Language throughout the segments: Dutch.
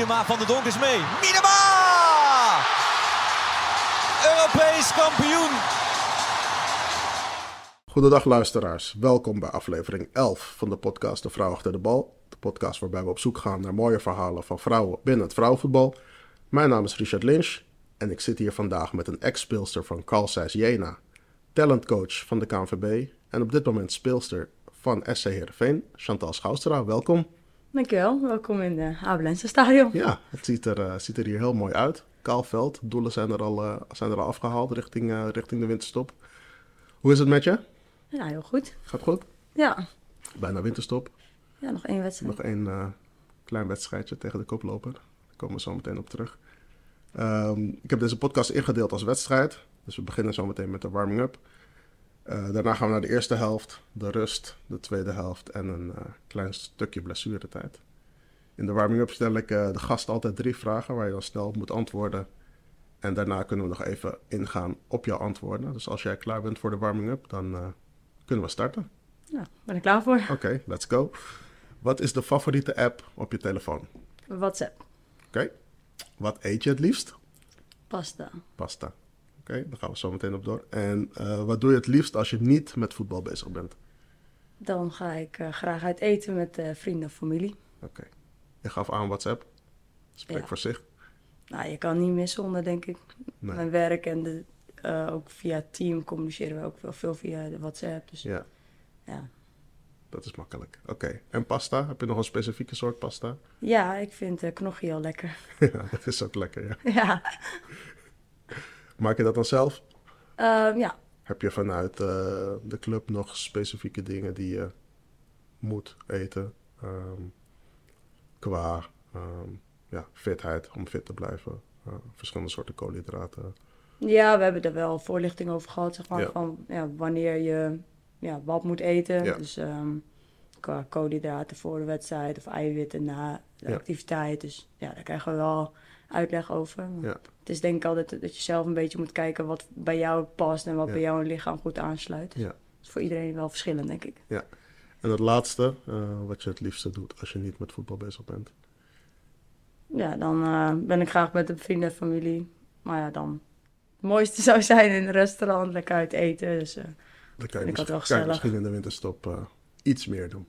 Miedema van de Donk is mee. Miedema! Europees kampioen. Goedendag luisteraars, welkom bij aflevering 11 van de podcast De Vrouw Achter de Bal. De podcast waarbij we op zoek gaan naar mooie verhalen van vrouwen binnen het vrouwenvoetbal. Mijn naam is Richard Lynch en ik zit hier vandaag met een ex-speelster van Carl Zeiss Jena, talentcoach van de KNVB en op dit moment speelster van SC Heerenveen, Chantal Schoustra. Welkom. Dankjewel, welkom in het Abelense Stadion. Ja, het ziet er, uh, ziet er hier heel mooi uit. Kaalveld, doelen zijn er al, uh, zijn er al afgehaald richting, uh, richting de winterstop. Hoe is het met je? Ja, heel goed. Gaat goed? Ja. Bijna winterstop. Ja, nog één wedstrijd. Nog één klein wedstrijdje tegen de koploper. Daar komen we zo meteen op terug. Um, ik heb deze podcast ingedeeld als wedstrijd. Dus we beginnen zo meteen met de warming-up. Uh, daarna gaan we naar de eerste helft, de rust, de tweede helft en een uh, klein stukje blessuretijd. In de warming-up stel ik uh, de gast altijd drie vragen waar je dan snel op moet antwoorden. En daarna kunnen we nog even ingaan op jouw antwoorden. Dus als jij klaar bent voor de warming-up, dan kunnen we starten. Ja, ben ik klaar voor. Oké, okay, let's go. Wat is de favoriete app op je telefoon? WhatsApp. Oké. Okay. Wat eet je het liefst? Pasta. Pasta. Oké, okay, daar gaan we zo meteen op door. En uh, wat doe je het liefst als je niet met voetbal bezig bent? Dan ga ik uh, graag uit eten met uh, vrienden of familie. Oké. Okay. Je gaf aan WhatsApp. Spreek ja. voor zich. Nou, je kan niet missen onder, denk ik. Nee. Mijn werk en de, ook via team communiceren we ook wel veel via de WhatsApp. Dus ja. ja. Dat is makkelijk. Oké. Okay. En pasta? Heb je nog een specifieke soort pasta? Ja, ik vind knoggie heel lekker. ja, dat is ook lekker, ja. ja. Maak je dat dan zelf? Uh, ja. Heb je vanuit uh, de club nog specifieke dingen die je moet eten? Um, qua um, ja, fitheid, om fit te blijven. Uh, verschillende soorten koolhydraten. Ja, we hebben er wel voorlichting over gehad. Zeg maar, ja. Van ja, wanneer je ja, wat moet eten. Ja. Dus um, qua koolhydraten voor de wedstrijd of eiwitten na de activiteit. Dus ja, daar krijgen we wel uitleg over. Ja. Het is denk ik altijd dat je zelf een beetje moet kijken wat bij jou past en wat Ja. bij jouw lichaam goed aansluit. Ja. dat is voor iedereen wel verschillend, denk ik. En het laatste, uh, wat je het liefste doet als je niet met voetbal bezig bent. Ja, dan uh, ben ik graag met de vrienden en familie. Maar ja, dan het mooiste zou zijn in een restaurant, lekker uit eten. Dus uh, Dan kan je, misschien, wel kan je misschien in de winterstop uh, iets meer doen.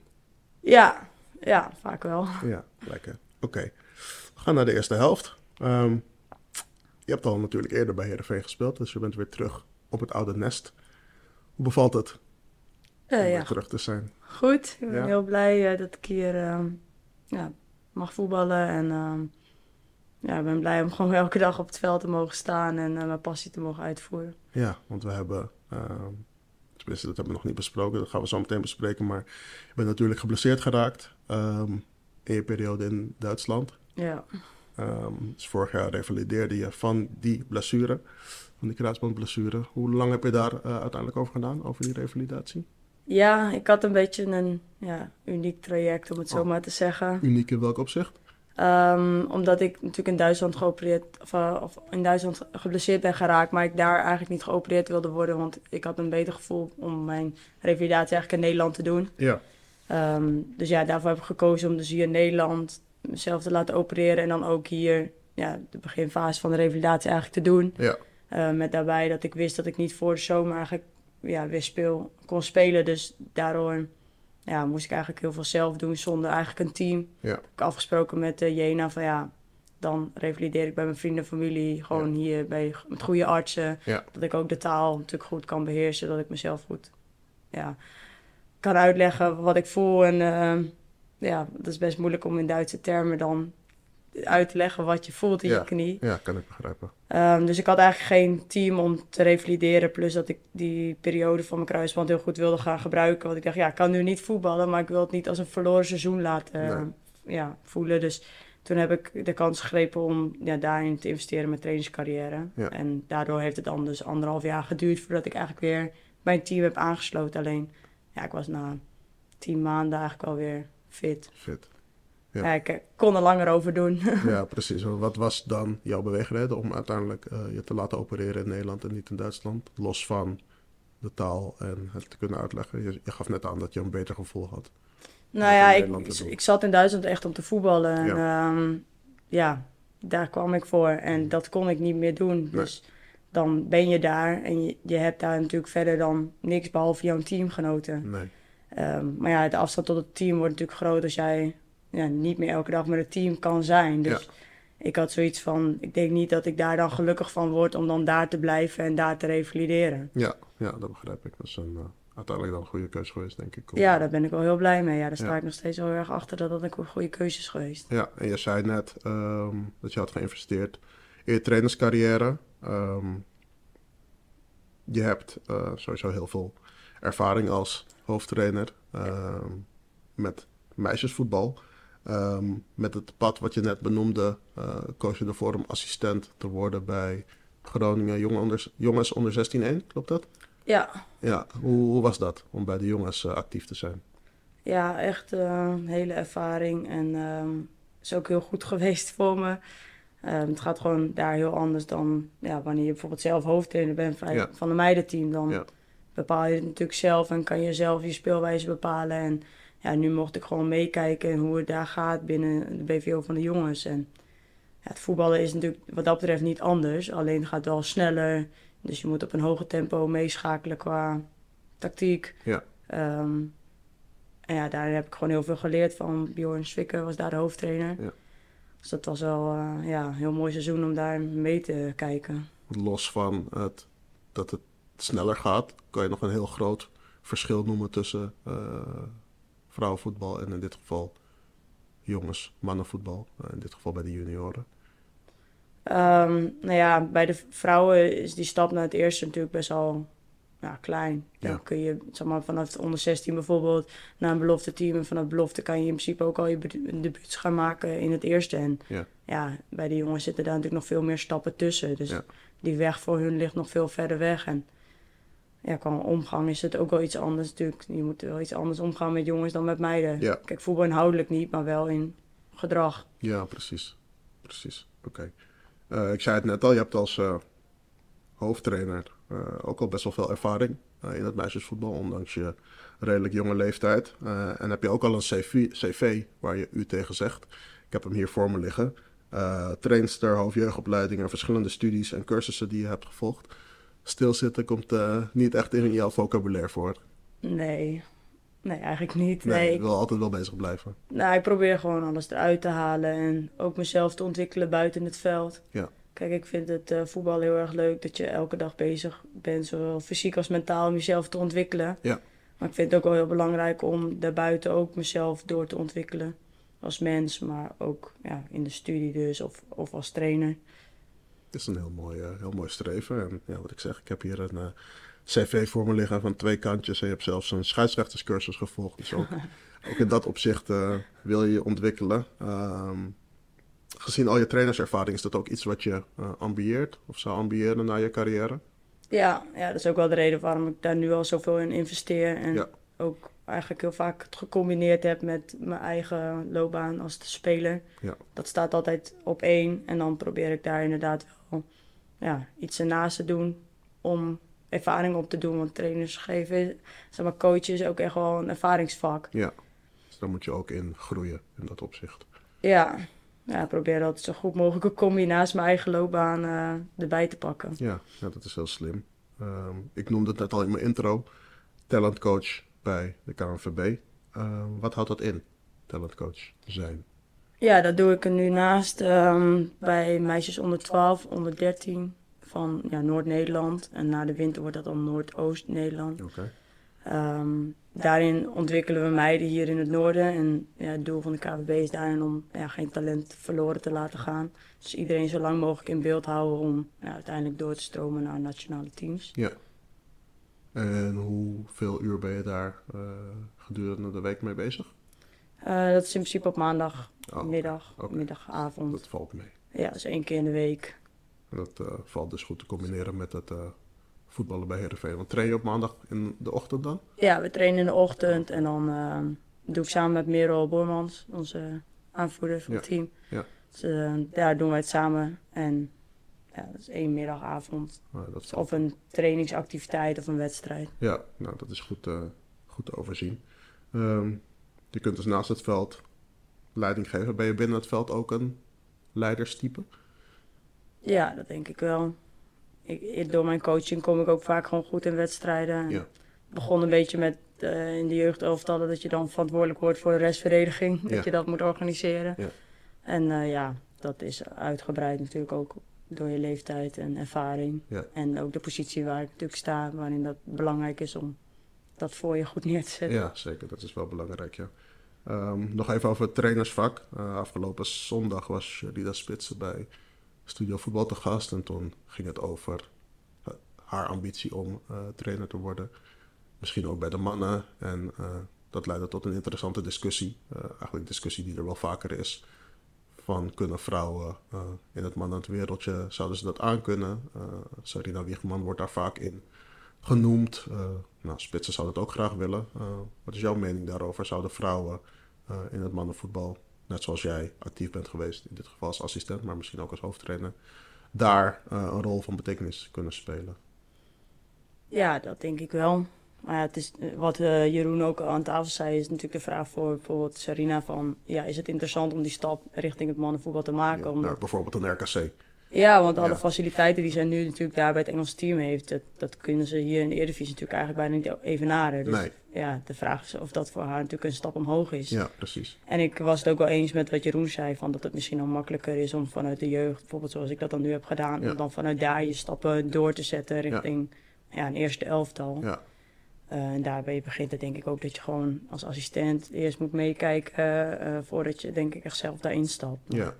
ja, ja, vaak wel. Ja, lekker. Oké. We gaan naar de eerste helft. Um, je hebt al natuurlijk eerder bij Heerenveen gespeeld, dus je bent weer terug op het oude nest. Hoe bevalt het om Uh, weer ja, terug te zijn? goed. Ik ben Ja. heel blij uh, dat ik hier ehm, ja, mag voetballen. En ehm, ja, ik ben blij om gewoon elke dag op het veld te mogen staan en eh, mijn passie te mogen uitvoeren. Ja, want we hebben, tenminste dat hebben we nog niet besproken, dat gaan we zo meteen bespreken, maar je bent natuurlijk geblesseerd geraakt in je periode in Duitsland. Ja, Um, dus vorig jaar revalideerde je van die blessure, van die kruisbandblessure. Hoe lang heb je daar uh, uiteindelijk over gedaan, over die revalidatie? ja ik had een beetje een ja, uniek traject, om het zo Oh. maar te zeggen. Uniek in welk opzicht? Ehm, omdat ik natuurlijk in Duitsland geopereerd, of, uh, of in Duitsland geblesseerd ben geraakt, maar ik daar eigenlijk niet geopereerd wilde worden, want ik had een beter gevoel om mijn revalidatie eigenlijk in Nederland te doen. Ja. Ehm, dus ja, daarvoor heb ik gekozen om dus hier in Nederland mezelf te laten opereren en dan ook hier ja, de beginfase van de revalidatie eigenlijk te doen. Ja. Uh, met daarbij dat ik wist dat ik niet voor de zomer eigenlijk ja, weer speel, kon spelen. Dus daardoor ja, moest ik eigenlijk heel veel zelf doen zonder eigenlijk een team. Ja. Heb ik afgesproken met uh, Jena van ja, dan revalideer ik bij mijn vrienden en familie. Gewoon hier bij, met goede artsen. Ja. Dat ik ook de taal natuurlijk goed kan beheersen. Dat ik mezelf goed ja, kan uitleggen wat ik voel. En uh, ja, dat is best moeilijk om in Duitse termen dan uit te leggen wat je voelt in Ja. je knie. Ja, kan ik begrijpen. Um, dus ik had eigenlijk geen team om te revalideren. Plus dat ik die periode van mijn kruisband heel goed wilde gaan gebruiken. Want ik dacht, ja, ik kan nu niet voetballen, maar ik wil het niet als een verloren seizoen laten Nee. ja, voelen. Dus toen heb ik de kans gegrepen om ja, daarin te investeren in mijn trainingscarrière. Ja. En daardoor heeft het dan dus anderhalf jaar geduurd voordat ik eigenlijk weer bij een team heb aangesloten. Alleen, ja, ik was na tien maanden eigenlijk wel weer fit. Fit. Ja. Ja. ik eh, kon er langer over doen. Ja, precies. Wat was dan jouw beweegreden om uiteindelijk uh, je te laten opereren in Nederland en niet in Duitsland? Los van de taal en het te kunnen uitleggen. Je, je gaf net aan dat je een beter gevoel had. Nou ja, ik, ik zat in Duitsland echt om te voetballen. En, ehm, ja, daar kwam ik voor. En dat kon ik niet meer doen. Dus dan ben je daar en je, je hebt daar natuurlijk verder dan niks behalve jouw teamgenoten. Nee. Ehm, maar ja, de afstand tot het team wordt natuurlijk groot als jij ja, niet meer elke dag met het team kan zijn. Dus Ja. ik had zoiets van, ik denk niet dat ik daar dan gelukkig van word om dan daar te blijven en daar te revalideren. Ja, ja, dat begrijp ik. Dat is een, eh, uiteindelijk dan een goede keuze geweest, denk ik. om- Ja, daar ben ik wel heel blij mee. Ja, daar sta Ja. ik nog steeds heel erg achter dat dat een goede keuze is geweest. Ja, en je zei net ehm, dat je had geïnvesteerd in je trainerscarrière. Ehm, je hebt eh, sowieso heel veel ervaring als hoofdtrainer ehm, met meisjesvoetbal. Ehm, met het pad wat je net benoemde, eh koos je ervoor om assistent te worden bij Groningen onder, jongens onder 16-1, klopt dat? Ja, Ja, hoe, hoe was dat om bij de jongens eh, actief te zijn? ja echt eh, een hele ervaring. En ehm is ook heel goed geweest voor me. Het gaat gewoon daar heel anders dan ja, wanneer je bijvoorbeeld zelf hoofdtrainer bent van, Ja. van een meidenteam. Dan Ja. Bepaal je het natuurlijk zelf en kan je zelf je speelwijze bepalen. En ja, nu mocht ik gewoon meekijken hoe het daar gaat binnen de BVO van de jongens. En ja, het voetballen is natuurlijk wat dat betreft niet anders. Alleen het gaat wel sneller. Dus je moet op een hoger tempo meeschakelen qua tactiek. Ja. Ehm, en ja, daar heb ik gewoon heel veel geleerd van. Bjorn Zwicker was daar de hoofdtrainer. Ja. Dus dat was wel eh, ja, een heel mooi seizoen om daar mee te kijken. los van het, dat het sneller gaat, kan je nog een heel groot verschil noemen tussen eh, vrouwenvoetbal en in dit geval jongens, mannenvoetbal. Eh, in dit geval bij de junioren. Ehm, nou ja, bij de vrouwen is die stap naar het eerste natuurlijk best wel ja, klein. Dan Ja. kun je zeg maar, vanaf de onder 16 bijvoorbeeld naar een belofte team. En vanaf belofte kan je in principe ook al je debuuts gaan maken in het eerste. En Ja. ja, bij de jongens zitten daar natuurlijk nog veel meer stappen tussen. Dus die weg voor hun ligt nog veel verder weg. En ja, qua omgang is het ook wel iets anders natuurlijk. Je moet wel iets anders omgaan met jongens dan met meiden. Ja. Kijk, voetbal inhoudelijk niet, maar wel in gedrag. Ja, precies. Precies. Oké. Eh, ik zei het net al, je hebt als eh, hoofdtrainer eh, ook al best wel veel ervaring in het meisjesvoetbal, ondanks je redelijk jonge leeftijd. En heb je ook al een CV, CV waar je u tegen zegt. Ik heb hem hier voor me liggen. Trainster, hoofdjeugdopleiding en verschillende studies en cursussen die je hebt gevolgd. Stilzitten komt eh, niet echt in jouw vocabulaire voor. Nee, nee eigenlijk niet. Nee, ik wil altijd wel bezig blijven. Nou, ik probeer gewoon alles eruit te halen en ook mezelf te ontwikkelen buiten het veld. Ja. Kijk, ik vind het eh, voetbal heel erg leuk dat je elke dag bezig bent, zowel fysiek als mentaal, om jezelf te ontwikkelen. Ja. Maar ik vind het ook wel heel belangrijk om daarbuiten ook mezelf door te ontwikkelen. Als mens, maar ook ja, in de studie dus, of, of als trainer. Het is een heel mooi, eh, heel mooi streven. En ja, wat ik zeg, ik heb hier een eh, cv voor me liggen van twee kantjes. En je hebt zelfs een scheidsrechterscursus gevolgd. Dus ook, ook in dat opzicht eh, wil je je ontwikkelen. Ehm, gezien al je trainerservaring, is dat ook iets wat je ambieert? Of zou ambiëren na je carrière? Ja, ja, dat is ook wel de reden waarom ik daar nu al zoveel in investeer. En Ja. ook eigenlijk heel vaak het gecombineerd heb met mijn eigen loopbaan als speler. Ja. Dat staat altijd op één. En dan probeer ik daar inderdaad wel ja, iets ernaast te doen om ervaring op te doen. Want trainers geven, zeg maar, coachen is ook echt wel een ervaringsvak. Ja. Dus daar moet je ook in groeien in dat opzicht. Ja, ja ik probeer dat zo goed mogelijk ook combinatie mijn eigen loopbaan eh, erbij te pakken. Ja, ja dat is heel slim. Ehm, ik noemde het net al in mijn intro. Talentcoach bij de KNVB. Ehm, wat houdt dat in? Talentcoach zijn. Ja, dat doe ik er nu naast ehm, bij meisjes onder 12, onder 13 van ja, Noord-Nederland. En na de winter wordt dat dan Noordoost-Nederland. Oké. Ehm, daarin ontwikkelen we meiden hier in het noorden. En ja, het doel van de KVB is daarin om ja, geen talent verloren te laten gaan. Dus iedereen zo lang mogelijk in beeld houden om ja, uiteindelijk door te stromen naar nationale teams. Ja. En hoeveel uur ben je daar eh, gedurende de week mee bezig? Eh, dat is in principe op maandag, Oh, middag, middagavond. Dat valt mee. Ja, dus één keer in de week. En dat eh, valt dus goed te combineren met het voetballen bij Heerenveen. Want train je op maandag in de ochtend dan? Ja, we trainen in de ochtend en dan ehm, doe ik samen met Merel Boormans, onze aanvoerder van het Ja, team. ja. Dus daar doen wij het samen. En ja, dat is één middagavond. Dat Of een trainingsactiviteit of een wedstrijd. Ja, nou, dat is goed, eh, goed te overzien. Ehm, je kunt dus naast het veld leiding geven. Ben je binnen het veld ook een leiderstype? Ja, dat denk ik wel. Ik, door mijn coaching kom ik ook vaak gewoon goed in wedstrijden. Ja. begon een beetje met uh, in de jeugdelftallen dat je dan verantwoordelijk wordt voor de restverdediging. Dat je dat moet organiseren. Ja. En uh, ja, dat is uitgebreid natuurlijk ook door je leeftijd en ervaring. Ja. En ook de positie waar ik natuurlijk sta, waarin dat belangrijk is om dat voor je goed neer te zetten. Ja, zeker. Dat is wel belangrijk, ja. Um, nog even over het trainersvak. Uh, afgelopen zondag was Rida Spitsen bij Studio Voetbal te gast. En toen ging het over uh, haar ambitie om uh, trainer te worden. Misschien ook bij de mannen. En dat leidde tot een interessante discussie. eigenlijk een discussie die er wel vaker is. Van kunnen vrouwen in het mannenwereldje, zouden ze dat aankunnen? Uh, Sarina Wiegman wordt daar vaak in genoemd. Uh, nou, Spitsen zou dat ook graag willen. Wat is jouw mening daarover? Zouden vrouwen in het mannenvoetbal, net zoals jij actief bent geweest, in dit geval als assistent, maar misschien ook als hoofdtrainer, daar een rol van betekenis kunnen spelen? Ja, dat denk ik wel. Maar ja, het is, wat Jeroen ook aan tafel zei, is natuurlijk de vraag voor bijvoorbeeld Sarina van... Ja, is het interessant om die stap richting het mannenvoetbal te maken? Ja, omdat... nou, bijvoorbeeld een RKC. Ja, want alle Ja. faciliteiten die zij nu natuurlijk daar bij het Engelse team heeft, dat, dat kunnen ze hier in de Eredivisie natuurlijk eigenlijk bijna niet evenaren. Dus Nee. ja, de vraag is of dat voor haar natuurlijk een stap omhoog is. Ja, precies. En ik was het ook wel eens met wat Jeroen zei, van dat het misschien al makkelijker is om vanuit de jeugd, bijvoorbeeld zoals ik dat dan nu heb gedaan, om dan vanuit daar je stappen door te zetten richting ja. een eerste elftal. Ja, Eh, en daarbij begint het denk ik ook dat je gewoon als assistent eerst moet meekijken eh, voordat je denk ik echt zelf daarin stapt. ja.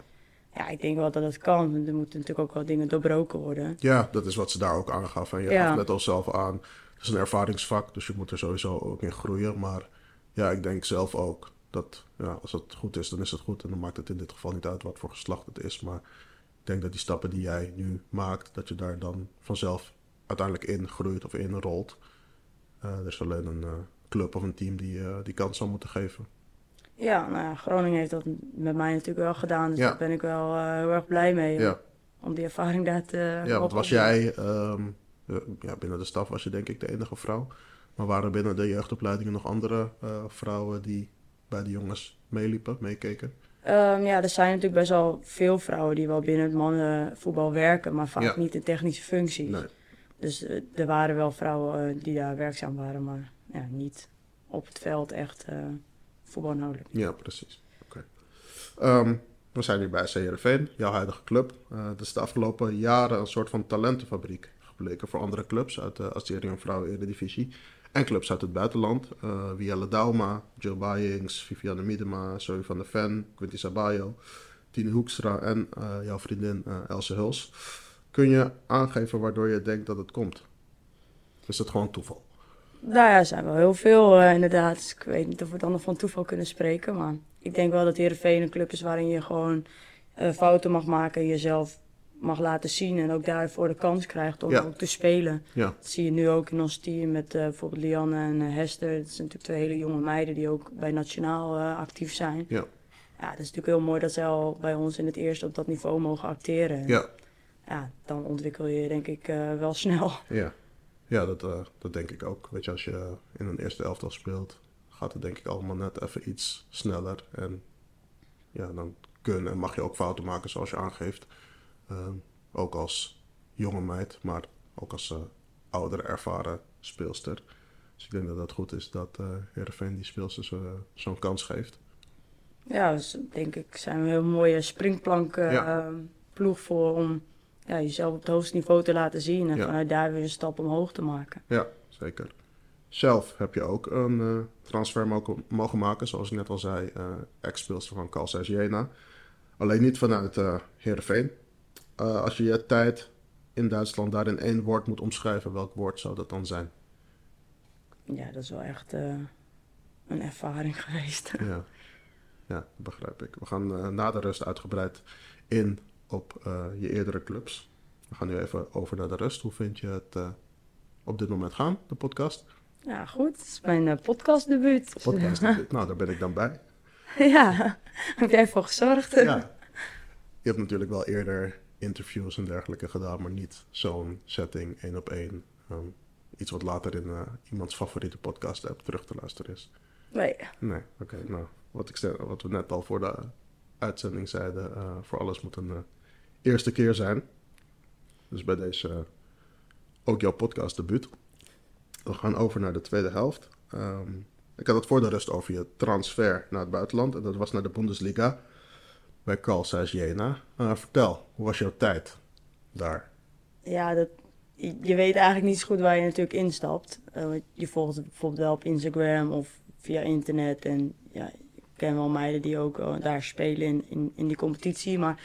Ja, ik denk wel dat het kan. want Er moeten natuurlijk ook wel dingen doorbroken worden. ja, dat is wat ze daar ook aangaf. En je Ja. gaf net al zelf aan, het is een ervaringsvak, dus je moet er sowieso ook in groeien. Maar ja, ik denk zelf ook dat ja, als het goed is, dan is het goed. En dan maakt het in dit geval niet uit wat voor geslacht het is. Maar ik denk dat die stappen die jij nu maakt, dat je daar dan vanzelf uiteindelijk in groeit of in rolt. Eh, er is alleen een eh, club of een team die eh, die kans zal moeten geven. Ja, nou ja, Groningen heeft dat met mij natuurlijk wel gedaan. Dus Ja. daar ben ik wel heel erg blij mee. Ja, Om die ervaring daar te ja want was jij, ehm, eh, ja, binnen de staf was je denk ik de enige vrouw. Maar waren er binnen de jeugdopleidingen nog andere vrouwen die bij de jongens meeliepen, meekeken? Ehm, ja, er zijn natuurlijk best wel veel vrouwen die wel binnen het mannenvoetbal werken, maar vaak niet in technische functies. Nee. Dus eh, er waren wel vrouwen eh, die daar werkzaam waren, maar ja, niet op het veld echt eh voetbal nodig. Ja, precies. Ehm, we zijn nu bij CRV, jouw huidige club. Eh dat is de afgelopen jaren een soort van talentenfabriek gebleken voor andere clubs uit de Asterion Vrouwen Eredivisie. En clubs uit het buitenland. eh Vielle Dauma, Jill Bayings, Viviane Miedema, Zoe van der Ven, Quinty Sabayo, Tine Hoekstra en eh, jouw vriendin eh, Else Huls. Kun je aangeven waardoor je denkt dat het komt? Is het gewoon toeval? Nou ja, er zijn wel heel veel eh, inderdaad. Dus ik weet niet of we dan nog van toeval kunnen spreken. Maar ik denk wel dat Heerenveen een club is waarin je gewoon eh, fouten mag maken. En jezelf mag laten zien. En ook daarvoor de kans krijgt om Ja. ook te spelen. Ja, Dat zie je nu ook in ons team met eh, bijvoorbeeld Lianne en Hester. Dat zijn natuurlijk twee hele jonge meiden die ook bij Nationaal actief zijn. ja, Ja, het is natuurlijk heel mooi dat zij al bij ons in het eerste op dat niveau mogen acteren. En ja. Ja, dan ontwikkel je denk ik eh, wel snel. Ja, ja dat, eh, dat denk ik ook. Weet je, als je in een eerste elftal speelt, gaat het denk ik allemaal net even iets sneller. En ja, dan kun en mag je ook fouten maken zoals je aangeeft. Ehm, ook als jonge meid, maar ook als eh oudere, ervaren speelster. Dus ik denk dat het goed is dat eh Heerenveen die speelsters zo'n kans geeft. Ja, dus denk ik zijn we een heel mooie springplank Ja. ploeg voor om ja, jezelf op het hoogste niveau te laten zien en Ja. vanuit daar weer een stap omhoog te maken. Ja, zeker. Zelf heb je ook een eh, transfer mogen, mogen maken, zoals ik net al zei, eh ex-speelster van Carl Jena. Alleen niet vanuit eh Heerenveen. Als je je tijd in Duitsland daar in één woord moet omschrijven, welk woord zou dat dan zijn? Ja, dat is wel echt een ervaring geweest. Ja, ja dat begrijp ik. We gaan na de rust uitgebreid in op eh, je eerdere clubs. We gaan nu even over naar de rust. Hoe vind je het eh, op dit moment gaan, de podcast? Ja, goed. Het is mijn eh, podcastdebuut. podcast nou, daar ben ik dan bij. ja, heb jij voor gezorgd? Ja. Je hebt natuurlijk wel eerder interviews en dergelijke gedaan, maar niet zo'n setting één op één. Ehm, iets wat later in iemands favoriete podcast app terug te luisteren is. Nee. Nee, oké. nou, wat, ik wat we net al voor de uitzending zeiden, voor alles moet een eerste keer zijn. Dus bij deze eh, ook jouw podcast debuut. We gaan over naar de tweede helft. Ehm, ik had het voor de rust over je transfer naar het buitenland. En dat was naar de Bundesliga bij Carl Zeiss Jena. Eh, vertel, hoe was jouw tijd daar? Ja, dat, je weet eigenlijk niet zo goed waar je natuurlijk instapt. Eh, je volgt het bijvoorbeeld wel op Instagram of via internet. En ja, ik ken wel meiden die ook daar spelen in, in die competitie. Maar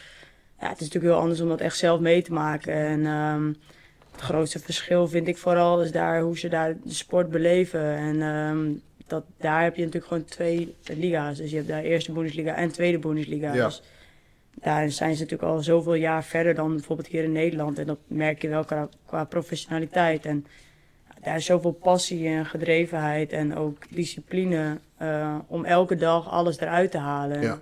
ja, het is natuurlijk heel anders om dat echt zelf mee te maken. En ehm, het grootste verschil vind ik vooral is daar hoe ze daar de sport beleven. En ehm, dat, daar heb je natuurlijk gewoon twee liga's. Dus je hebt daar eerste Bundesliga en tweede Bundesliga. Ja. Dus daar zijn ze natuurlijk al zoveel jaar verder dan bijvoorbeeld hier in Nederland. En dat merk je wel qua, qua professionaliteit. En daar is zoveel passie en gedrevenheid en ook discipline eh, om elke dag alles eruit te halen. Ja.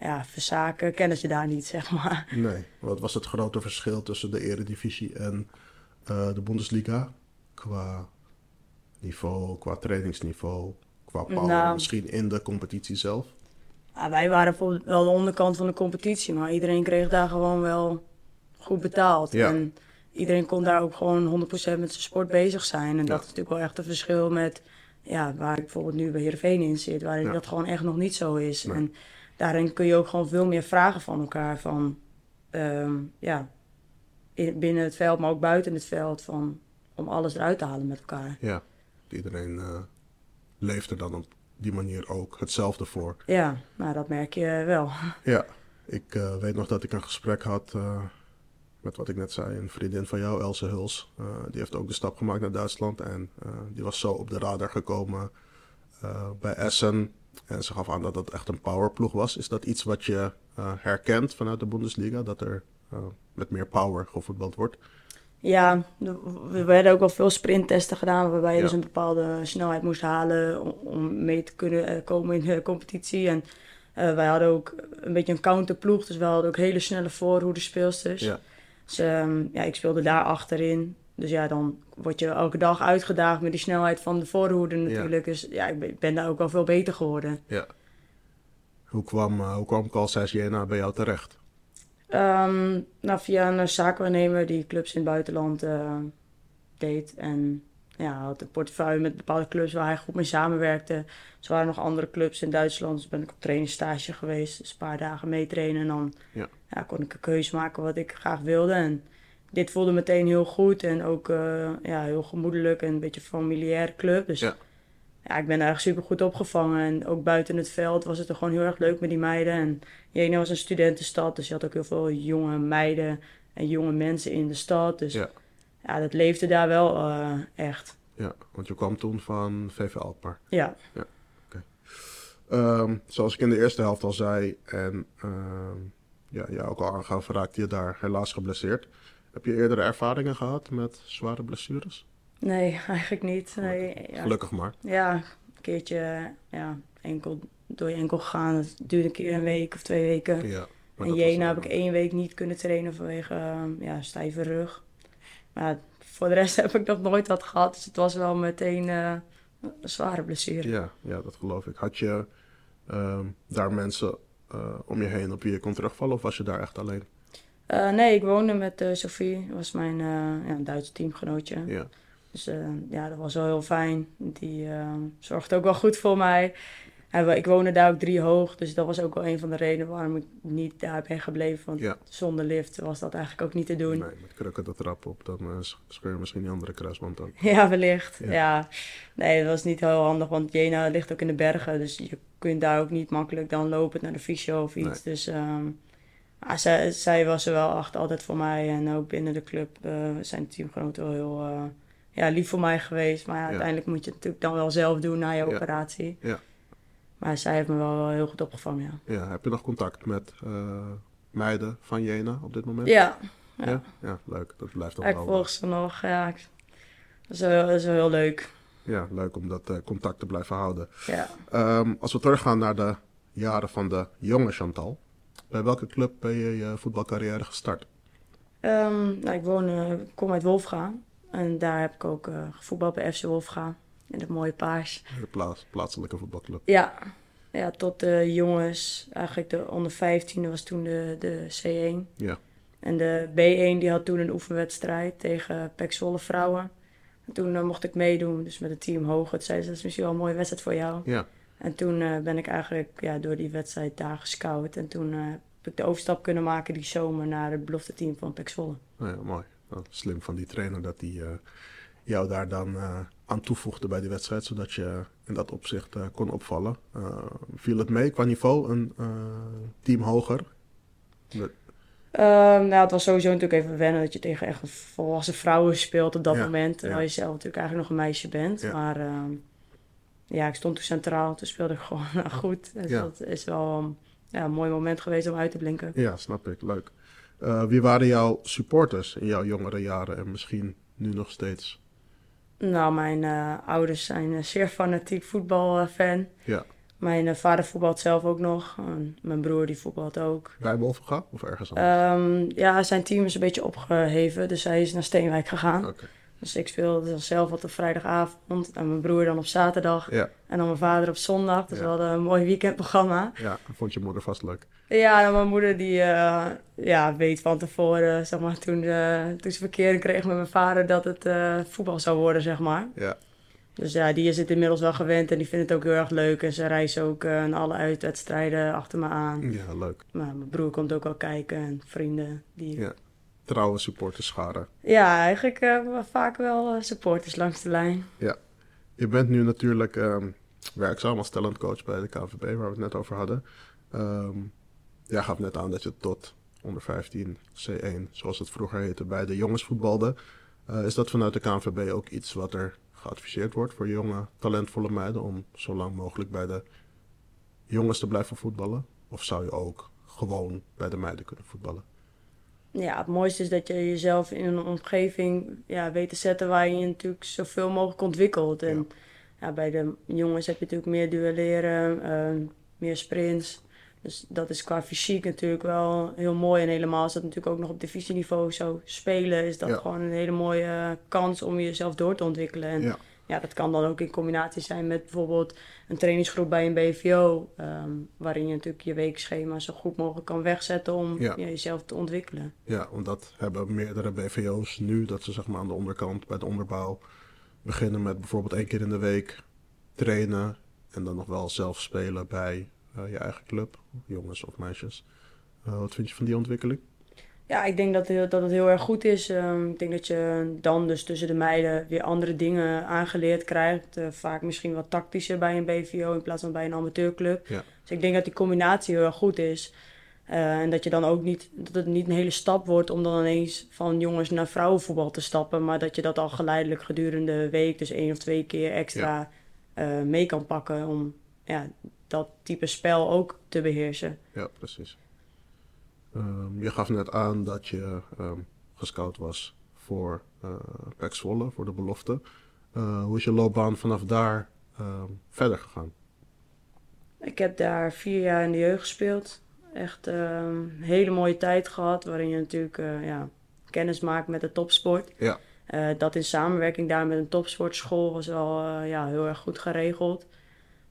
Ja, verzaken kennen ze daar niet, zeg maar. Nee, wat was het grote verschil tussen de Eredivisie en eh, de Bundesliga? Qua niveau, qua trainingsniveau, qua power, Nou. misschien in de competitie zelf? Ja, wij waren bijvoorbeeld wel de onderkant van de competitie, maar iedereen kreeg daar gewoon wel goed betaald. Ja. En iedereen kon daar ook gewoon 100% met zijn sport bezig zijn. En dat is natuurlijk wel echt een verschil met ja, waar ik bijvoorbeeld nu bij Heerenveen in zit, waarin Ja. dat gewoon echt nog niet zo is. Nee. En daarin kun je ook gewoon veel meer vragen van elkaar. Van, ehm, ja, in- binnen het veld, maar ook buiten het veld, van, om alles eruit te halen met elkaar. Ja, iedereen eh, leeft er dan op die manier ook hetzelfde voor. Ja, nou dat merk je wel. Ja, ik eh, weet nog dat ik een gesprek had eh, met wat ik net zei, een vriendin van jou, Else Huls. Die heeft ook de stap gemaakt naar Duitsland en die was zo op de radar gekomen bij Essen. En ze gaf aan dat dat echt een powerploeg was. Is dat iets wat je eh, herkent vanuit de Bundesliga, dat er eh, met meer power gevoetbald wordt? Ja, we werden ook wel veel sprinttesten gedaan, waarbij je Ja. dus een bepaalde snelheid moest halen om, om mee te kunnen eh, komen in de competitie. En wij hadden ook een beetje een counterploeg, dus we hadden ook hele snelle voorhoede speelsters. Ja. Dus ehm, ja, ik speelde daar achterin. Dus ja, dan word je elke dag uitgedaagd met die snelheid van de voorhoede natuurlijk. Dus ja, ik ben, daar ook wel veel beter geworden. Ja. Hoe kwam, eh, hoe kwam Carl Zeiss Jena bij jou terecht? Ehm, nou, via een zaakwaarnemer die clubs in het buitenland eh, deed. En ja, had een portefeuille met bepaalde clubs waar hij goed mee samenwerkte. Dus er waren nog andere clubs in Duitsland. Dus ben ik op trainingsstage geweest. Dus een paar dagen meetrainen. En dan Ja. ja, kon ik een keuze maken wat ik graag wilde. En dit voelde meteen heel goed. En ook eh, ja, heel gemoedelijk en een beetje een familiaire club. Dus Ja. ja, ik ben daar echt super goed opgevangen. En ook buiten het veld was het er gewoon heel erg leuk met die meiden. En Jena was een studentenstad, dus je had ook heel veel jonge meiden en jonge mensen in de stad. Dus Ja. ja, dat leefde daar wel eh, echt. Ja, want je kwam toen van VV Alkmaar. Ja, Ehm, zoals ik in de eerste helft al zei, en ehm, ja, jij ook al aangaf, raakte je daar helaas geblesseerd. Heb je eerdere ervaringen gehad met zware blessures? nee, eigenlijk niet. Nee, ja. Gelukkig maar. ja, een keertje ja, enkel, door je enkel gegaan. Het duurde een keer een week of twee weken. Ja, In Jena heb ik één week niet kunnen trainen vanwege ehm, ja, stijve rug. Maar voor de rest heb ik dat nooit wat gehad. Dus het was wel meteen eh, een zware blessure. Ja, ja, dat geloof ik. Had je ehm, daar mensen eh, om je heen op wie je kon terugvallen of was je daar echt alleen? Eh, nee, ik woonde met eh Sophie. Dat was mijn eh ja, Duitse teamgenootje. Ja, Dus ja, dat was wel heel fijn. Die eh, zorgde ook wel goed voor mij. En ik woonde daar ook drie hoog. Dus dat was ook wel een van de redenen waarom ik niet daar ben gebleven. Want Ja. zonder lift was dat eigenlijk ook niet te doen. nee, met krukken de trap op, dan scheur je misschien die andere kruisband dan. Ja, wellicht. Ja. Ja. Nee, dat was niet heel handig, want Jena ligt ook in de bergen. Dus je kunt daar ook niet makkelijk dan lopen naar de fysio of iets. Dus ehm, maar zij, zij was er wel echt altijd voor mij. En ook binnen de club eh, zijn teamgenoten wel heel eh, ja, lief voor mij geweest. Maar ja, uiteindelijk moet je het natuurlijk dan wel zelf doen na je operatie. Ja. Maar zij heeft me wel heel goed opgevangen, ja. Ja, heb je nog contact met eh, meiden van Jena op dit moment? Ja, ja. Ja, leuk. Dat blijft ik wel. volg ze nog. Ja, ik- dat is wel, dat is wel heel leuk. Ja, leuk om dat contact te blijven houden. Ja. Ehm, als we teruggaan naar de jaren van de jonge Chantal. Bij welke club ben je je voetbalcarrière gestart? Ehm, nou, ik woon, ik kom uit Wolfga. En daar heb ik ook eh gevoetbald bij FC Wolfga. In het mooie paars. De plaats, plaatselijke voetbalclub. Ja, Ja, tot de jongens. Eigenlijk de onder 15 was toen de, de C1. Ja. En de B1 die had toen een oefenwedstrijd tegen Pek Zwolle vrouwen. En toen eh, mocht ik meedoen, dus met het team hoger. Toen zei ze, dat is misschien wel een mooie wedstrijd voor jou. Ja. En toen eh, ben ik eigenlijk ja, door die wedstrijd daar gescout. En toen eh, heb ik de overstap kunnen maken die zomer naar het belofte team van Pek Zwolle. Nou ja, mooi. Slim van die trainer dat hij eh, jou daar dan aan toevoegde bij die wedstrijd, zodat je in dat opzicht kon opvallen. Viel het mee qua niveau, een team hoger? De- Ehm, nou, het was sowieso natuurlijk even wennen dat je tegen echt volwassen vrouwen speelt op dat Ja, moment. Terwijl ja. je zelf natuurlijk eigenlijk nog een meisje bent. Maar ehm, ja, ik stond toen centraal, toen speelde ik gewoon nou, goed. Dus Ja. dat is wel um, ja, een mooi moment geweest om uit te blinken. Ja, snap ik. Leuk. Eh, wie waren jouw supporters in jouw jongere jaren en misschien nu nog steeds? Nou, mijn eh, ouders zijn een zeer fanatiek voetbalfan. Ja. Mijn eh, vader voetbalt zelf ook nog. En mijn broer die voetbalt ook. Bij of ergens anders? Ehm, ja, zijn team is een beetje opgeheven, dus hij is naar Steenwijk gegaan. Oké. Dus ik speelde dan zelf op de vrijdagavond en mijn broer dan op zaterdag. Ja, En dan mijn vader op zondag. Dus Ja. we hadden een mooi weekendprogramma. ja, vond je moeder vast leuk. Ja, en mijn moeder die eh, ja, weet van tevoren, zeg maar, toen, eh, toen ze verkering kreeg met mijn vader, dat het eh, voetbal zou worden, zeg maar. Ja, Dus ja, die is het inmiddels wel gewend en die vindt het ook heel erg leuk. En ze reist ook aan alle uitwedstrijden achter me aan. ja leuk. Maar mijn broer komt ook wel kijken en vrienden. Die... Ja. Trouwe supporterscharen. Ja, eigenlijk eh, vaak wel eh, supporters langs de lijn. Je bent nu natuurlijk ehm, werkzaam als talentcoach bij de KVB, waar we het net over hadden. Ehm jij gaf net aan dat je tot onder 15 C1, zoals het vroeger heette, bij de jongens voetbalde. Eh, is dat vanuit de KNVB ook iets wat er geadviseerd wordt voor jonge, talentvolle meiden om zo lang mogelijk bij de jongens te blijven voetballen? Of zou je ook gewoon bij de meiden kunnen voetballen? Ja, het mooiste is dat je jezelf in een omgeving ja, weet te zetten waar je je natuurlijk zoveel mogelijk ontwikkelt. En ja. bij de jongens heb je natuurlijk meer duelleren, eh, meer sprints. Dus dat is qua fysiek natuurlijk wel heel mooi. En helemaal als dat natuurlijk ook nog op divisieniveau zou spelen, is dat Ja. gewoon een hele mooie eh, kans om jezelf door te ontwikkelen. En Ja. Ja, dat kan dan ook in combinatie zijn met bijvoorbeeld een trainingsgroep bij een BVO. ehm, waarin je natuurlijk je weekschema zo goed mogelijk kan wegzetten om Ja. ja, jezelf te ontwikkelen. Ja, want dat hebben meerdere BVO's nu, dat ze zeg maar aan de onderkant bij de onderbouw beginnen met bijvoorbeeld één keer in de week trainen en dan nog wel zelf spelen bij eh, je eigen club, jongens of meisjes. Eh, wat vind je van die ontwikkeling? Ja, ik denk dat, dat het heel erg goed is. Ehm, ik denk dat je dan dus tussen de meiden weer andere dingen aangeleerd krijgt. Eh, vaak misschien wat tactischer bij een BVO in plaats van bij een amateurclub. Ja. Dus ik denk dat die combinatie heel erg goed is. Eh, en dat je dan ook niet, dat het niet een hele stap wordt om dan ineens van jongens naar vrouwenvoetbal te stappen. Maar dat je dat al geleidelijk gedurende de week, dus één of twee keer extra eh, mee kan pakken. Om ja, dat type spel ook te beheersen. Ja, precies. Ehm, je gaf net aan dat je ehm, gescout was voor Zwolle, voor de belofte. Eh, hoe is je loopbaan vanaf daar ehm, verder gegaan? Ik heb daar vier jaar in de jeugd gespeeld. Echt een hele mooie tijd gehad, waarin je natuurlijk eh, ja, kennis maakt met de topsport. Ja. Dat in samenwerking daar met een topsportschool was wel ja, heel erg goed geregeld.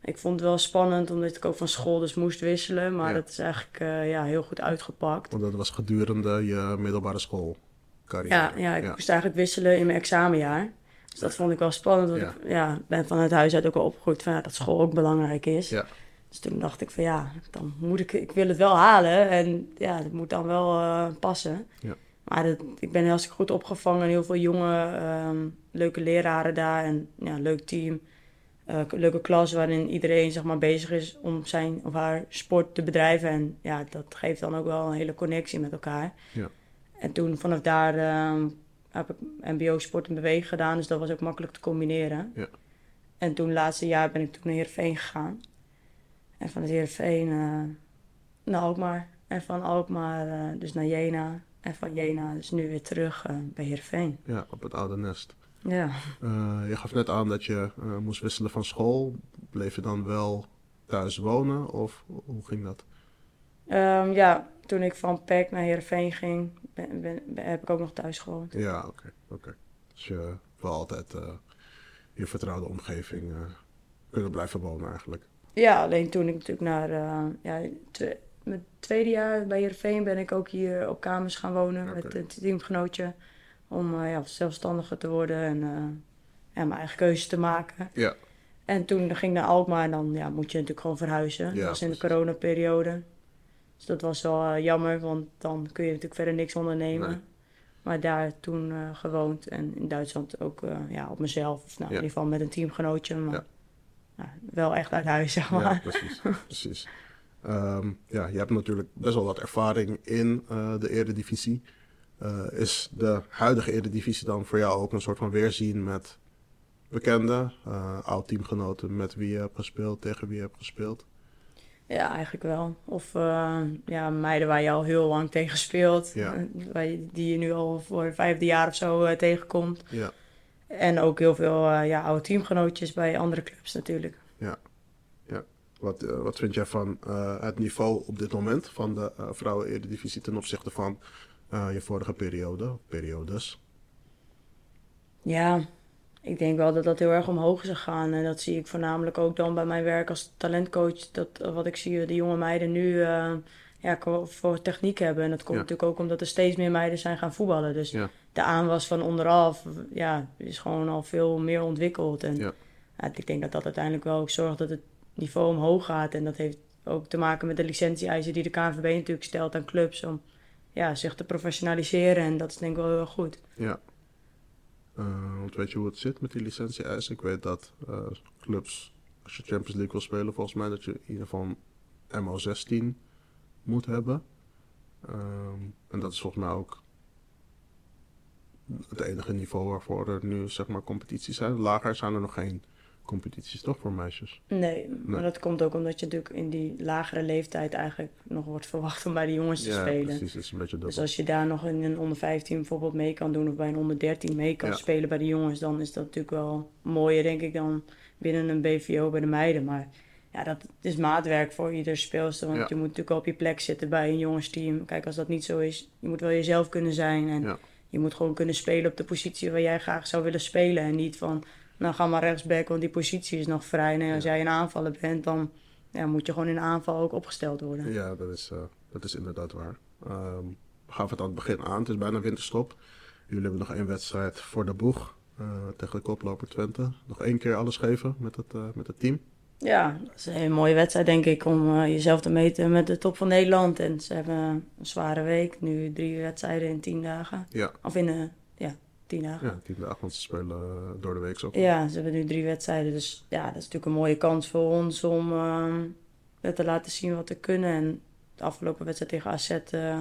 Ik vond het wel spannend, omdat ik ook van school dus moest wisselen. Maar Ja. dat is eigenlijk eh, ja, heel goed uitgepakt. Want dat was gedurende je middelbare schoolcarrière. Ja, ja, ik moest eigenlijk wisselen in mijn examenjaar. Dus dat vond ik wel spannend, want Ja. ik ja, ben vanuit huis uit ook wel opgegroeid van ja, dat school ook belangrijk is. Ja. Dus toen dacht ik van ja, dan moet ik, ik wil het wel halen en ja, dat moet dan wel eh, passen. Ja. Maar dat, ik ben hartstikke goed opgevangen, heel veel jonge, ehm, leuke leraren daar en ja, leuk team. Eh, leuke klas waarin iedereen zeg maar, bezig is om zijn of haar sport te bedrijven. En ja, dat geeft dan ook wel een hele connectie met elkaar. Ja. En toen vanaf daar ehm, heb ik MBO sport en bewegen gedaan, dus dat was ook makkelijk te combineren. Ja. En toen laatste jaar ben ik toen naar Heerenveen gegaan. En van het Heerenveen eh naar Alkmaar. En van Alkmaar eh, dus naar Jena. En van Jena dus nu weer terug bij Heerenveen. Ja, op het oude nest. Ja. Eh, je gaf net aan dat je eh, moest wisselen van school. Bleef je dan wel thuis wonen of hoe ging dat? Ehm, ja, toen ik van PEC naar Heerenveen ging, ben, ben- ben- heb ik ook nog thuis gewoond. Ja, oké. oké. Dus je wel altijd eh, je vertrouwde omgeving kunnen blijven wonen eigenlijk. Ja, alleen toen ik natuurlijk naar uh, ja, mijn tweede jaar bij Heerenveen ben ik ook hier op kamers gaan wonen met een teamgenootje. Om uh, ja, zelfstandiger te worden en ja, mijn eigen keuzes te maken. Ja. En toen ging ik naar Alkmaar en dan ja, moet je natuurlijk gewoon verhuizen. Ja, dat was in de coronaperiode. Dus dat was wel uh, jammer, want dan kun je natuurlijk verder niks ondernemen. Nee. Maar daar toen uh, gewoond en in Duitsland ook uh, ja, op mezelf. Of nou, Ja. in ieder geval met een teamgenootje. Maar Ja. wel echt uit huis, zeg maar. Ja, precies. precies. Ehm, ja, je hebt natuurlijk best wel wat ervaring in eh, de Eredivisie. Eh, is de huidige Eredivisie dan voor jou ook een soort van weerzien met bekende, eh oud-teamgenoten met wie je hebt gespeeld, tegen wie je hebt gespeeld? Ja, eigenlijk wel. Of uh, ja, meiden waar je al heel lang tegen speelt. Ja. eh, die je nu al voor het vijfde jaar of zo uh, tegenkomt. Ja, En ook heel veel uh, ja, oude teamgenootjes bij andere clubs natuurlijk. wat, eh, wat vind jij van eh, het niveau op dit moment van de eh, vrouwen-Eredivisie ten opzichte van eh, je vorige periode, periodes? Ja, ik denk wel dat dat heel erg omhoog is gegaan. En dat zie ik voornamelijk ook dan bij mijn werk als talentcoach. Dat eh, wat ik zie, de jonge meiden nu uh, ja, voor techniek hebben. En dat komt Ja. natuurlijk ook omdat er steeds meer meiden zijn gaan voetballen. Dus Ja. de aanwas van onderaf ja, is gewoon al veel meer ontwikkeld. En Ja. ja, ik denk dat dat uiteindelijk wel ook zorgt dat het niveau omhoog gaat. En dat heeft ook te maken met de licentie-eisen die de KNVB natuurlijk stelt aan clubs. Om ja, zich te professionaliseren. En dat is denk ik wel heel goed. Ja. Eh, want weet je hoe het zit met die licentie-eisen? Ik weet dat eh, clubs, als je Champions League wil spelen, volgens mij dat je in ieder geval een MO16 moet hebben. Ehm, en dat is volgens mij ook het enige niveau waarvoor er nu zeg maar competities zijn. Lager zijn er nog geen competities, toch, voor meisjes? Nee, maar dat komt ook omdat je natuurlijk in die lagere leeftijd eigenlijk nog wordt verwacht om bij de jongens te ja, spelen. precies. Het is een beetje dubbel. Dus als je daar nog in een onder 15 bijvoorbeeld mee kan doen of bij een onder 13 mee kan Ja. spelen bij de jongens, dan is dat natuurlijk wel mooier, denk ik, dan binnen een BVO bij de meiden. Maar ja, dat is maatwerk voor ieder speelster, want Ja. je moet natuurlijk op je plek zitten bij een jongensteam. Kijk, als dat niet zo is, je moet wel jezelf kunnen zijn en je moet gewoon kunnen spelen op de positie waar jij graag zou willen spelen en niet van, nou ga maar rechtsback, want die positie is nog vrij. Nee, als jij een aanvaller bent, dan ja, moet je gewoon in aanval ook opgesteld worden. Ja, dat is, eh, dat is inderdaad waar. Ehm, we gaven het aan het begin aan. Het is bijna winterstop. Jullie hebben nog één wedstrijd voor de boeg eh, tegen de koploper Twente. Nog één keer alles geven met het, eh, met het team. Ja, dat is een hele mooie wedstrijd, denk ik, om jezelf te meten met de top van Nederland. En ze hebben een zware week, nu drie wedstrijden in tien dagen. Ja, Of in de, ja, dagen. ja tien dagen, want ze spelen eh, door de week ook. Ja, ze hebben nu drie wedstrijden. Dus ja, dat is natuurlijk een mooie kans voor ons om ehm, te laten zien wat we kunnen. En de afgelopen wedstrijd tegen AZ, eh,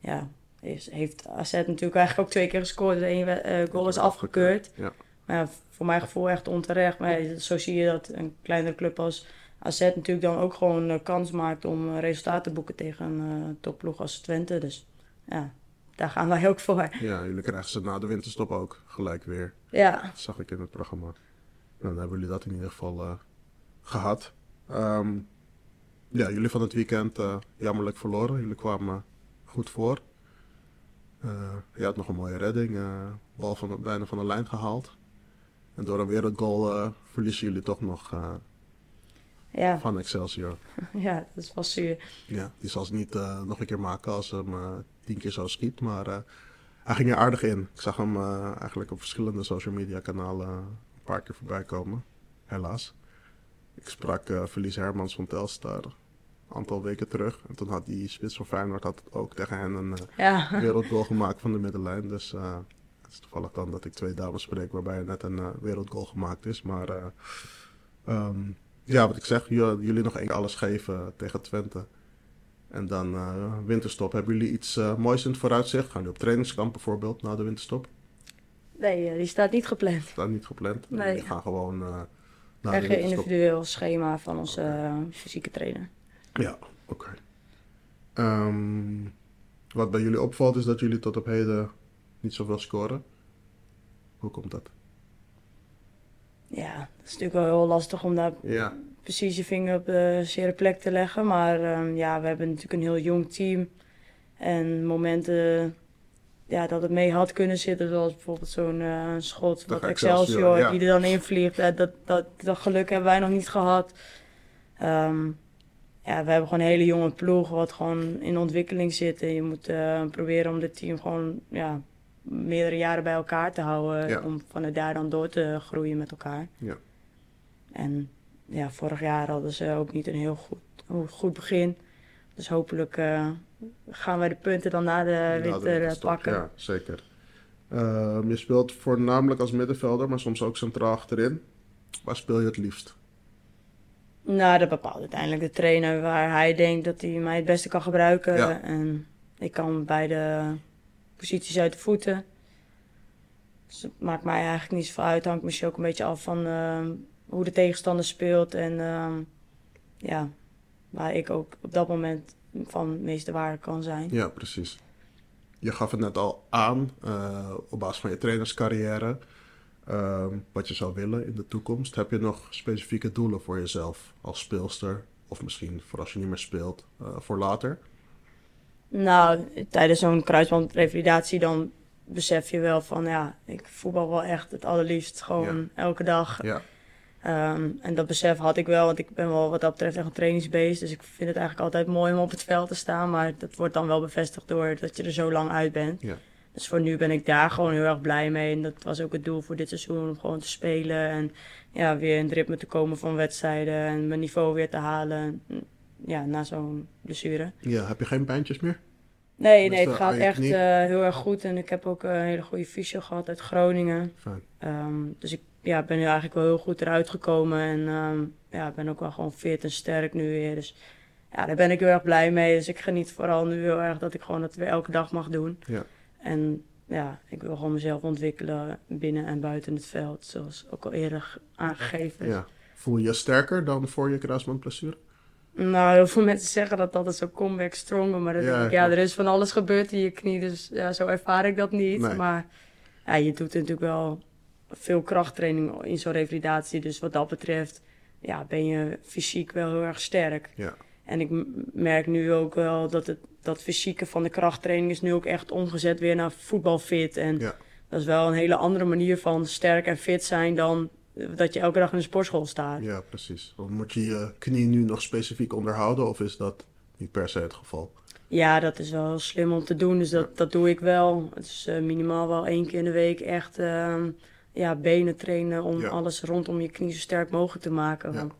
ja, is, heeft AZ natuurlijk eigenlijk ook twee keer gescoord. De één we- eh, goal is afgekeurd. Ja, Maar ja, voor mijn gevoel echt onterecht. Maar ja, zo zie je dat een kleinere club als AZ natuurlijk dan ook gewoon kans maakt om resultaten te boeken tegen een topploeg als Twente. Dus ja, daar gaan wij ook voor. ja, jullie krijgen ze na de winterstop ook gelijk weer. Ja, Dat zag ik in het programma. Nou, dan hebben jullie dat in ieder geval eh, gehad. Ehm, ja, jullie van het weekend eh, jammerlijk verloren. Jullie kwamen goed voor. Eh, je had nog een mooie redding. eh, bal van, de- bijna van de lijn gehaald. En door een wereldgoal eh, verliezen jullie toch nog eh, ja, van Excelsior. ja, dat was zuur. Ja, die zal ze niet eh, nog een keer maken als hem eh, tien keer zo schiet. Maar eh, hij ging er aardig in. Ik zag hem eh, eigenlijk op verschillende social media kanalen een paar keer voorbij komen. Helaas. Ik sprak eh Verlies Hermans van Telstar een aantal weken terug. En toen had die spits van Feyenoord had ook tegen hen een eh, Ja, wereldgoal gemaakt van de middenlijn. Dus eh, het is toevallig dan dat ik twee dames spreek waarbij er net een eh, wereldgoal gemaakt is. Maar eh, ehm, ja, wat ik zeg, jullie nog één keer alles geven tegen Twente. En dan eh, winterstop. Hebben jullie iets eh, moois in het vooruitzicht? Gaan jullie op trainingskamp bijvoorbeeld na de winterstop? nee, eh, die staat niet gepland. Staat niet gepland. Nee. Jullie gaan gewoon eh We na de krijgen een individueel schema van onze fysieke trainer. Ja, oké. Ehm, wat bij jullie opvalt is dat jullie tot op heden niet zoveel scoren. Hoe komt dat? Ja, dat is natuurlijk wel heel lastig om daar Ja, precies je vinger op de zere plek te leggen. Maar ehm, ja, we hebben natuurlijk een heel jong team. En momenten ja, dat het mee had kunnen zitten, zoals bijvoorbeeld zo'n eh, schot wat Excelsior, ja. die er dan invliegt. Eh, dat, dat, dat geluk hebben wij nog niet gehad. Ehm, ja, we hebben gewoon een hele jonge ploeg wat gewoon in ontwikkeling zit. En je moet eh, proberen om dit team gewoon ja, meerdere jaren bij elkaar te houden. Ja. Om vanuit daar dan door te groeien met elkaar. Ja. En ja, vorig jaar hadden ze ook niet een heel goed, goed begin. Dus hopelijk eh, gaan wij de punten dan na de Na de winter eh, pakken. Ja, zeker. Ehm, je speelt voornamelijk als middenvelder, maar soms ook centraal achterin. Waar speel je het liefst? Nou, dat bepaalt uiteindelijk de trainer waar hij denkt dat hij mij het beste kan gebruiken. Ja. En ik kan beide posities uit de voeten. Dus het maakt mij eigenlijk niet zoveel uit. Hangt misschien ook een beetje af van ehm, hoe de tegenstander speelt. En ehm, ja, waar ik ook op dat moment van meeste waarde kan zijn. Ja, precies. Je gaf het net al aan, eh, op basis van je trainerscarrière, ehm, wat je zou willen in de toekomst. Heb je nog specifieke doelen voor jezelf als speelster? Of misschien voor als je niet meer speelt, eh, voor later? Nou, tijdens zo'n kruisbandrevalidatie dan besef je wel van ja, ik voetbal wel echt het allerliefst gewoon elke dag. Ja, Ehm, en dat besef had ik wel, want ik ben wel wat dat betreft echt een trainingsbeest. Dus ik vind het eigenlijk altijd mooi om op het veld te staan. Maar dat wordt dan wel bevestigd door dat je er zo lang uit bent. ja, Dus voor nu ben ik daar gewoon heel erg blij mee. En dat was ook het doel voor dit seizoen, om gewoon te spelen. En ja, weer in het ritme te komen van wedstrijden en mijn niveau weer te halen. Ja, na zo'n blessure. ja. Heb je geen pijntjes meer? Nee, Dus nee, het gaat echt eh, heel erg goed. En ik heb ook een hele goede fysio gehad uit Groningen. Ehm, dus ik ja, ben nu eigenlijk wel heel goed eruit gekomen. En ehm, ja, ben ook wel gewoon fit en sterk nu weer. Dus ja, daar ben ik heel erg blij mee. Dus ik geniet vooral nu heel erg dat ik gewoon het weer elke dag mag doen. Ja. En ja, ik wil gewoon mezelf ontwikkelen binnen en buiten het veld. Zoals ook al eerder aangegeven. Ja. Voel je je sterker dan voor je kruisbandblessure? Nou, heel veel mensen zeggen dat dat is zo comeback stronger. Maar dan Ja, denk ik, ja, klopt. er is van alles gebeurd in je knie. Dus ja, zo ervaar ik dat niet. Nee. Maar ja, je doet natuurlijk wel veel krachttraining in zo'n revalidatie. Dus wat dat betreft ja, ben je fysiek wel heel erg sterk. Ja. En ik merk nu ook wel dat het dat fysieke van de krachttraining is nu ook echt omgezet weer naar voetbalfit. En Ja. dat is wel een hele andere manier van sterk en fit zijn dan dat je elke dag in de sportschool staat. Ja, precies. Want Moet je je knie nu nog specifiek onderhouden of is dat niet per se het geval? Ja, dat is wel slim om te doen. Dus dat, dat doe ik wel. Het is eh, minimaal wel één keer in de week echt ehm, ja, benen trainen om Ja. alles rondom je knie zo sterk mogelijk te maken. Ja. Want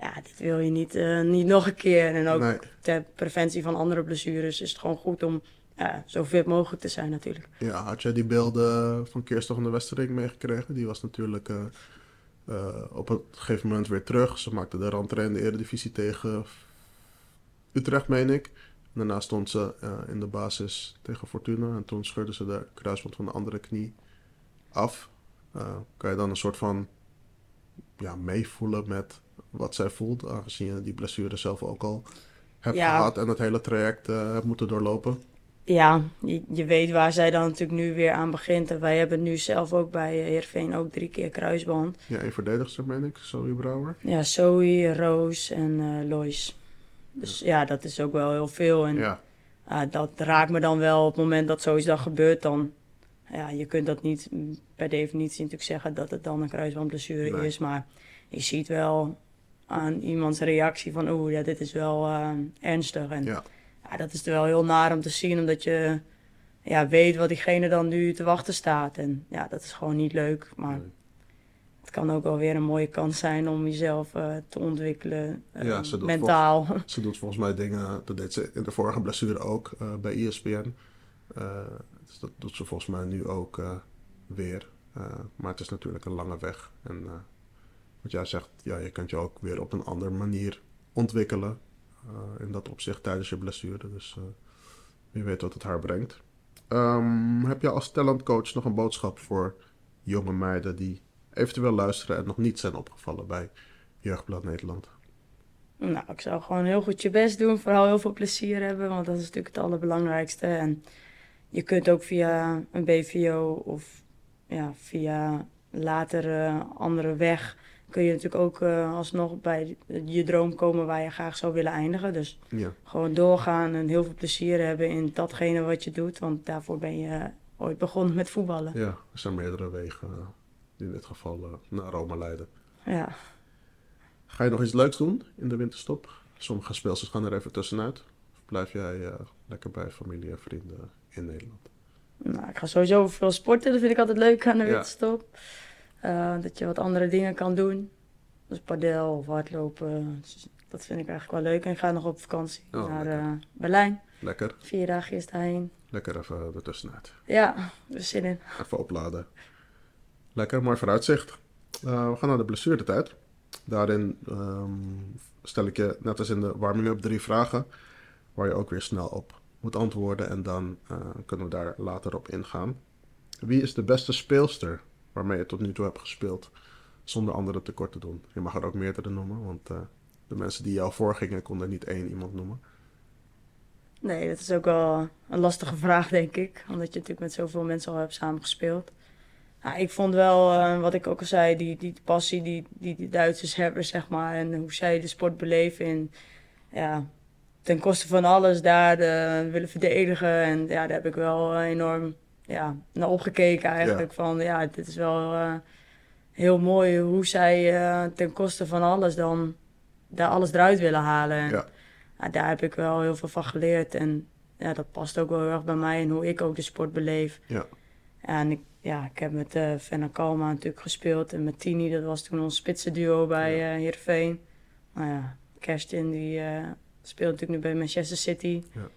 ja, dit wil je niet, eh, niet nog een keer. En ook Nee. ter preventie van andere blessures is het gewoon goed om ja, zo fit mogelijk te zijn natuurlijk. Ja, had jij die beelden van Kirsten van de Westering meegekregen? Die was natuurlijk eh, eh, op een gegeven moment weer terug. Ze maakte de rentree in de Eredivisie tegen Utrecht, meen ik. Daarna stond ze eh, in de basis tegen Fortuna. En toen scheurde ze de kruisband van de andere knie af. Eh, kan je dan een soort van ja, meevoelen met wat zij voelt? Aangezien je die blessure zelf ook al hebt Ja. gehad en het hele traject hebt moeten doorlopen. Ja, je, je weet waar zij dan natuurlijk nu weer aan begint. En wij hebben nu zelf ook bij eh, Heerenveen ook drie keer kruisband. Ja, één verdedigster, meen ik. Zoe Brouwer. Ja, Zoe, Roos en eh Lois. Dus ja, dat is ook wel heel veel. En Ja, ja, dat raakt me dan wel op het moment dat zoiets dan gebeurt. Dan, ja, je kunt dat niet per definitie natuurlijk zeggen dat het dan een kruisbandblessure Nee. is. Maar je ziet wel aan iemands reactie van oeh, ja, dit is wel eh, ernstig. En ja. Ja, dat is wel heel naar om te zien, omdat je ja, weet wat diegene dan nu te wachten staat. En ja, dat is gewoon niet leuk. Maar Nee. het kan ook wel weer een mooie kans zijn om jezelf eh, te ontwikkelen, eh, Ja, ze mentaal. Ze doet volgens mij dingen, dat deed ze in de vorige blessure ook eh, bij ESPN. Dus dat doet ze volgens mij nu ook weer. Maar het is natuurlijk een lange weg. En wat jij zegt, ja, je kunt je ook weer op een andere manier ontwikkelen. Eh, in dat opzicht tijdens je blessure. Dus eh, wie weet wat het haar brengt. Ehm, heb je als talentcoach nog een boodschap voor jonge meiden die eventueel luisteren en nog niet zijn opgevallen bij Jeugdblad Nederland? Nou, ik zou gewoon heel goed je best doen. Vooral heel veel plezier hebben, want dat is natuurlijk het allerbelangrijkste. En je kunt ook via een BVO of ja, via later eh, andere weg... kun je natuurlijk ook eh, alsnog bij je droom komen waar je graag zou willen eindigen. Dus Ja. gewoon doorgaan en heel veel plezier hebben in datgene wat je doet. Want daarvoor ben je ooit begonnen met voetballen. Ja, er zijn meerdere wegen eh, die in dit geval eh, naar Rome leiden. Ja, Ga je nog iets leuks doen in de winterstop? Sommige speelsters gaan er even tussenuit. Of blijf jij lekker bij familie en vrienden in Nederland? Nou, ik ga sowieso veel sporten, dat vind ik altijd leuk aan de Ja. Eh, dat je wat andere dingen kan doen. Dus padel of hardlopen. Dus Dat vind ik eigenlijk wel leuk. En ik ga nog op vakantie Oh, naar lekker. eh, Berlijn. Lekker, Vier dagen eerst daarheen. lekker even ertussenuit. Ja, er zin in. Even opladen. Lekker, mooi vooruitzicht. Eh, we gaan naar de blessuretijd. Daarin ehm, stel ik je, net als in de warming-up, drie vragen. Waar je ook weer snel op moet antwoorden. En dan eh, kunnen we daar later op ingaan. Wie is de beste speelster waarmee je tot nu toe hebt gespeeld? Zonder anderen tekort te doen. Je mag er ook meerdere noemen. Want eh, de mensen die jou voorgingen konden niet één iemand noemen. Nee, dat is ook wel een lastige vraag, denk ik. Omdat je natuurlijk met zoveel mensen al hebt samengespeeld. Ja, ik vond wel, eh, wat ik ook al zei, die, die passie die, die de Duitsers hebben, zeg maar. En hoe zij de sport beleven. En ja, ten koste van alles daar eh, willen verdedigen. En ja, daar heb ik wel enorm ja, naar opgekeken eigenlijk. Van ja, dit is wel eh, heel mooi hoe zij eh, ten koste van alles dan daar alles eruit willen halen. En, Ja. ja, daar heb ik wel heel veel van geleerd. En ja, dat past ook wel heel erg bij mij en hoe ik ook de sport beleef. Ja. Ja, en ik, ja, ik heb met uh, Fenna Kalma natuurlijk gespeeld. En met Tini, dat was toen ons spitsenduo bij Ja. eh Heerenveen. Nou ja, Kerstin die eh, speelt natuurlijk nu bij Manchester City. Ja.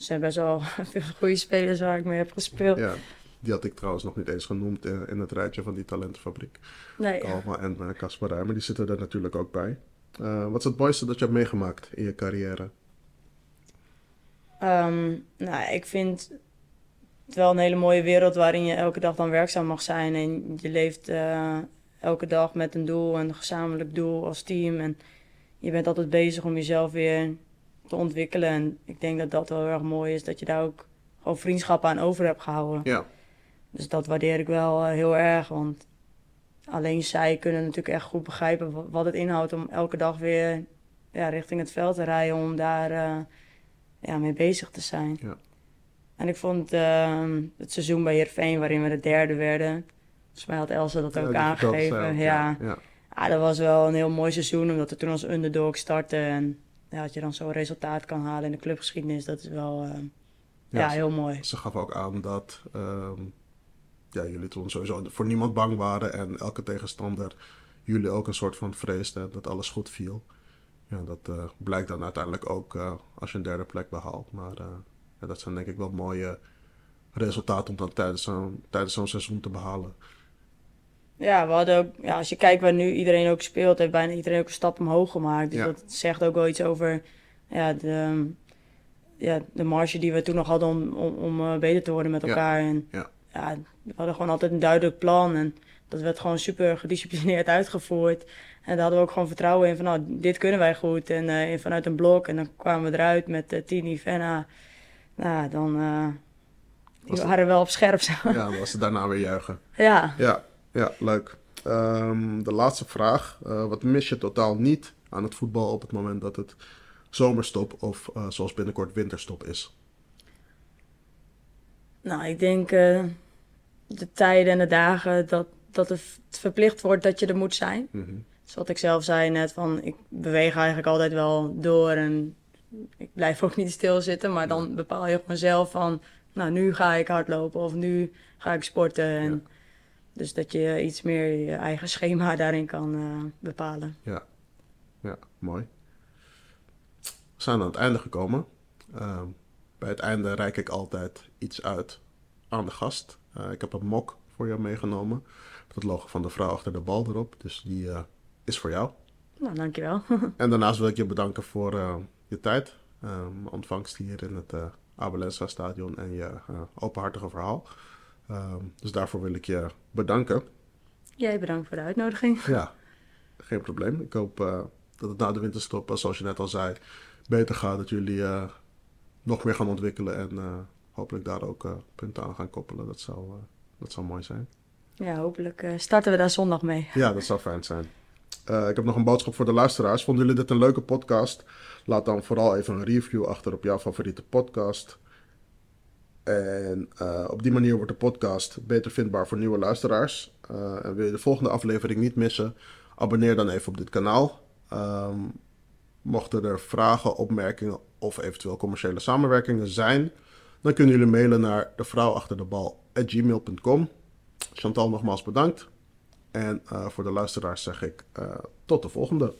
Er zijn best wel veel goede spelers waar ik mee heb gespeeld. Ja, die had ik trouwens nog niet eens genoemd eh, in het rijtje van die talentenfabriek. Nee, Kalma en eh, Caspar Ruijmer, die zitten er natuurlijk ook bij. Eh, wat is het mooiste dat je hebt meegemaakt in je carrière? Ehm, nou, ik vind het wel een hele mooie wereld waarin je elke dag dan werkzaam mag zijn. En je leeft eh, elke dag met een doel, een gezamenlijk doel als team. En je bent altijd bezig om jezelf weer te ontwikkelen. En ik denk dat dat wel heel erg mooi is, dat je daar ook gewoon vriendschap aan over hebt gehouden. Ja, Dus dat waardeer ik wel eh, heel erg, want alleen zij kunnen natuurlijk echt goed begrijpen wa- wat het inhoudt om elke dag weer ja, richting het veld te rijden, om daar eh, ja, mee bezig te zijn. Ja. En ik vond eh, het seizoen bij Heerenveen, waarin we de derde werden, volgens mij had Elsa dat Ja, ook aangegeven. ja. ja. Ja, dat was wel een heel mooi seizoen, omdat we toen als underdog starten. En ja, dat je dan zo'n resultaat kan halen in de clubgeschiedenis, dat is wel eh, ja, Ja, heel mooi. Ze gaf ook aan dat ehm, ja, jullie toen sowieso voor niemand bang waren en elke tegenstander jullie ook een soort van vreesden dat alles goed viel. Ja, dat eh, blijkt dan uiteindelijk ook eh, als je een derde plek behaalt. Maar ja, dat zijn denk ik wel mooie resultaten om dan tijdens zo'n, tijdens zo'n seizoen te behalen. Ja, we hadden ook, ja, als je kijkt waar nu iedereen ook speelt, heeft bijna iedereen ook een stap omhoog gemaakt. Dus Ja. dat zegt ook wel iets over ja, de, ja, de marge die we toen nog hadden om, om, om eh, beter te worden met Ja. elkaar. En Ja. ja, we hadden gewoon altijd een duidelijk plan en dat werd gewoon super gedisciplineerd uitgevoerd. En daar hadden we ook gewoon vertrouwen in van, nou, dit kunnen wij goed. En eh, vanuit een blok en dan kwamen we eruit met uh, Tini, Venna. Nou, dan eh die waren wel op scherp. zo. Ja, dan was het daarna weer juichen. ja. Ja, ja leuk. Ehm, de laatste vraag. Eh, wat mis je totaal niet aan het voetbal op het moment dat het zomerstop of eh, zoals binnenkort winterstop is? Nou, ik denk eh, de tijden en de dagen dat, dat het verplicht wordt dat je er moet zijn. Mhm. Dus wat ik zelf zei net, van ik beweeg eigenlijk altijd wel door en ik blijf ook niet stilzitten. Maar dan bepaal je gewoon zelf van, nou nu ga ik hardlopen of nu ga ik sporten. En Ja. Dus dat je iets meer je eigen schema daarin kan eh, bepalen. Ja, mooi. We zijn aan het einde gekomen. Ehm, bij het einde reik ik altijd iets uit aan de gast. Eh, ik heb een mok voor jou meegenomen. Met het logo van de vrouw achter de bal erop. Dus die eh, is voor jou. Nou, dankjewel. En daarnaast wil ik je bedanken voor je tijd, eh, mijn ontvangst hier in het Abelensa Stadion en je openhartige verhaal. Ehm, dus daarvoor wil ik je bedanken. Jij bedankt voor de uitnodiging. Ja, geen probleem. Ik hoop eh, dat het na de winterstop, eh, zoals je net al zei, beter gaat. Dat jullie eh, nog meer gaan ontwikkelen en hopelijk daar ook punten aan gaan koppelen. Dat zou, dat zou mooi zijn. Ja, hopelijk starten we daar zondag mee. Ja, dat zou fijn zijn. Ik heb nog een boodschap voor de luisteraars. Vonden jullie dit een leuke podcast? Laat dan vooral even een review achter op jouw favoriete podcast. En uh, op die manier wordt de podcast beter vindbaar voor nieuwe luisteraars. Uh, en wil je de volgende aflevering niet missen? Abonneer dan even op dit kanaal. Ehm, mochten er vragen, opmerkingen of eventueel commerciële samenwerkingen zijn, dan kunnen jullie mailen naar de vrouw achter de bal gmail.com. Chantal, nogmaals bedankt. En eh, voor de luisteraars zeg ik eh, tot de volgende.